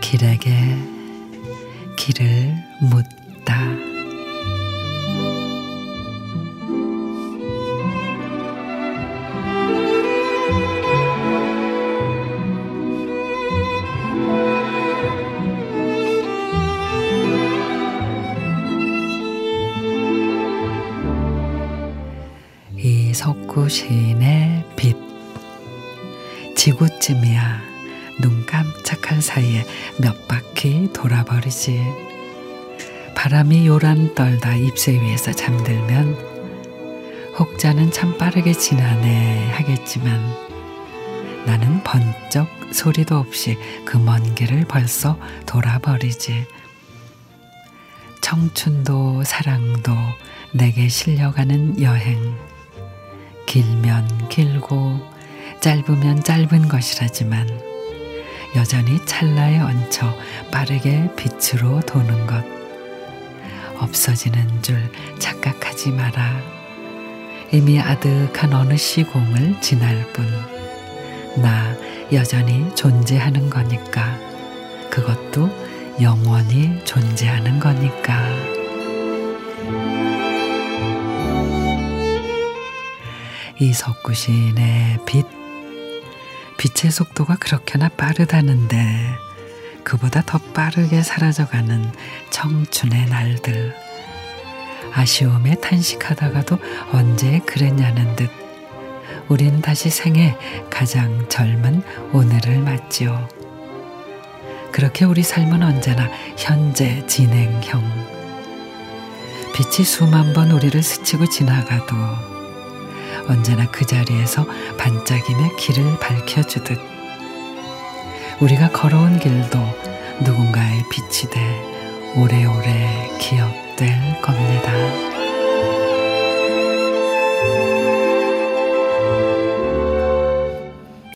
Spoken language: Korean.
길에게 길을 묻다. 이석구 시인의 빛. 지구쯤이야 눈 깜짝할 사이에 몇 바퀴 돌아버리지. 바람이 요란 떨다 잎새 위에서 잠들면 혹자는 참 빠르게 지나네 하겠지만 나는 번쩍 소리도 없이 그 먼 길을 벌써 돌아버리지. 청춘도 사랑도 내게 실려가는 여행 길면 길고 짧으면 짧은 것이라지만 여전히 찰나에 얹혀 빠르게 빛으로 도는 것. 없어지는 줄 착각하지 마라. 이미 아득한 어느 시공을 지날 뿐. 나 여전히 존재하는 거니까. 그것도 영원히 존재하는 거니까. 이 석구 시인의 빛. 빛의 속도가 그렇게나 빠르다는데 그보다 더 빠르게 사라져가는 청춘의 날들. 아쉬움에 탄식하다가도 언제 그랬냐는 듯 우린 다시 생애 가장 젊은 오늘을 맞지요. 그렇게 우리 삶은 언제나 현재 진행형. 빛이 수만 번 우리를 스치고 지나가도 언제나 그 자리에서 반짝임의 길을 밝혀주듯 우리가 걸어온 길도 누군가의 빛이 돼 오래오래 기억될 겁니다.